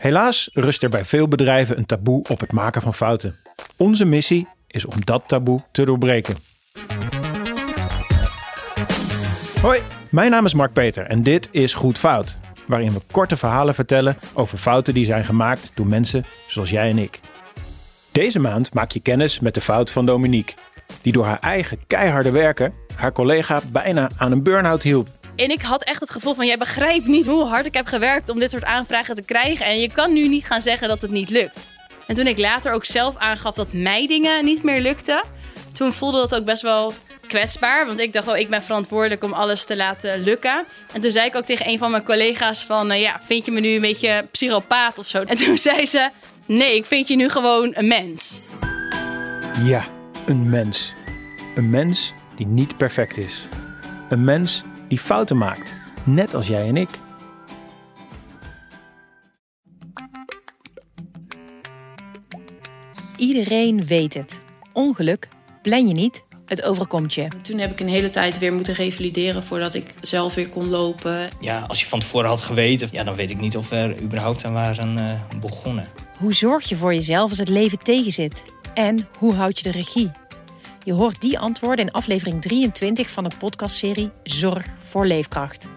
Helaas rust er bij veel bedrijven een taboe op het maken van fouten. Onze missie is om dat taboe te doorbreken. Hoi, mijn naam is Mark Peter en dit is Goed Fout, waarin we korte verhalen vertellen over fouten die zijn gemaakt door mensen zoals jij en ik. Deze maand maak je kennis met de fout van Dominique, die door haar eigen keiharde werken haar collega bijna aan een burn-out hielp. En ik had echt het gevoel van, jij begrijpt niet hoe hard ik heb gewerkt om dit soort aanvragen te krijgen. En je kan nu niet gaan zeggen dat het niet lukt. En toen ik later ook zelf aangaf dat mij dingen niet meer lukten, toen voelde dat ook best wel kwetsbaar. Want ik dacht, oh, ik ben verantwoordelijk om alles te laten lukken. En toen zei ik ook tegen een van mijn collega's van, nou ja, vind je me nu een beetje psychopaat of zo? En toen zei ze, nee, ik vind je nu gewoon een mens. Ja, een mens. Een mens die niet perfect is. Een mens die fouten maakt, net als jij en ik. Iedereen weet het. Ongeluk plan je niet, het overkomt je. Toen heb ik een hele tijd weer moeten revalideren voordat ik zelf weer kon lopen. Ja, als je van tevoren had geweten, ja, dan weet ik niet of we er überhaupt aan waren uh, begonnen. Hoe zorg je voor jezelf als het leven tegenzit? En hoe houd je de regie? Je hoort die antwoorden in aflevering 23 van de podcastserie Zorg voor Leefkracht.